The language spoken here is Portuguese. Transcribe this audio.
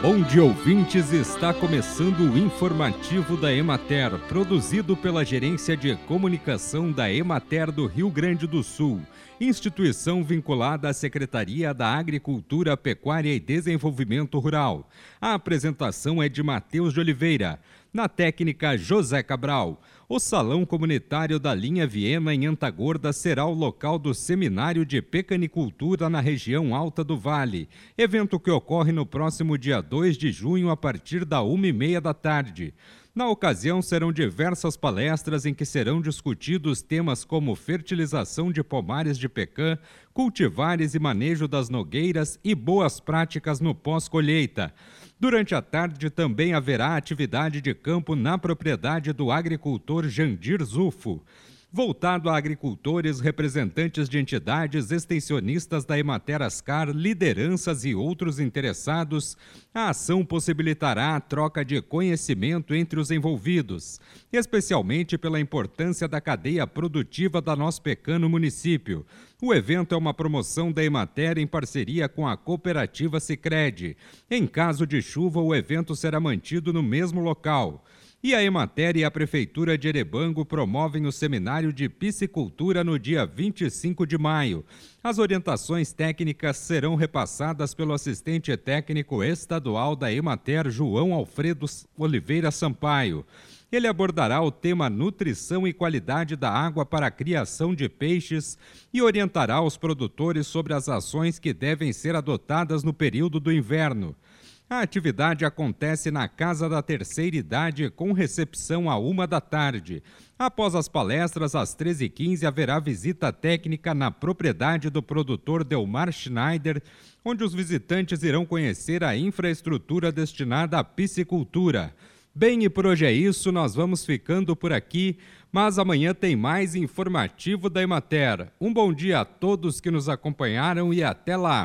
Bom dia, ouvintes! Está começando o informativo da Emater, produzido pela Gerência de Comunicação da Emater do Rio Grande do Sul, instituição vinculada à Secretaria da Agricultura, Pecuária e Desenvolvimento Rural. A apresentação é de Matheus de Oliveira. Na técnica José Cabral, o Salão Comunitário da Linha Viena em Antagorda será o local do Seminário de Pecanicultura na região Alta do Vale, evento que ocorre no próximo dia 2 de junho a partir da uma e meia da tarde. Na ocasião, serão diversas palestras em que serão discutidos temas como fertilização de pomares de pecan, cultivares e manejo das nogueiras e boas práticas no pós-colheita. Durante a tarde também haverá atividade de campo na propriedade do agricultor Jandir Zufo voltado a agricultores, representantes de entidades, extensionistas da Emater Ascar, lideranças e outros interessados, a ação possibilitará a troca de conhecimento entre os envolvidos, especialmente pela importância da cadeia produtiva da nosso pequeno município. O evento é uma promoção da Emater em parceria com a cooperativa Sicredi. Em caso de chuva, o evento será mantido no mesmo local. E a Emater e a Prefeitura de Erebango promovem o seminário de piscicultura no dia 25 de maio. As orientações técnicas serão repassadas pelo assistente técnico estadual da Emater, João Alfredo Oliveira Sampaio. Ele abordará o tema nutrição e qualidade da água para a criação de peixes e orientará os produtores sobre as ações que devem ser adotadas no período do inverno. A atividade acontece na Casa da Terceira Idade, com recepção a uma da tarde. Após as palestras, às 13h15, haverá visita técnica na propriedade do produtor Delmar Schneider, onde os visitantes irão conhecer a infraestrutura destinada à piscicultura. Bem, e por hoje é isso, nós vamos ficando por aqui, mas amanhã tem mais informativo da Emater. Um bom dia a todos que nos acompanharam e até lá!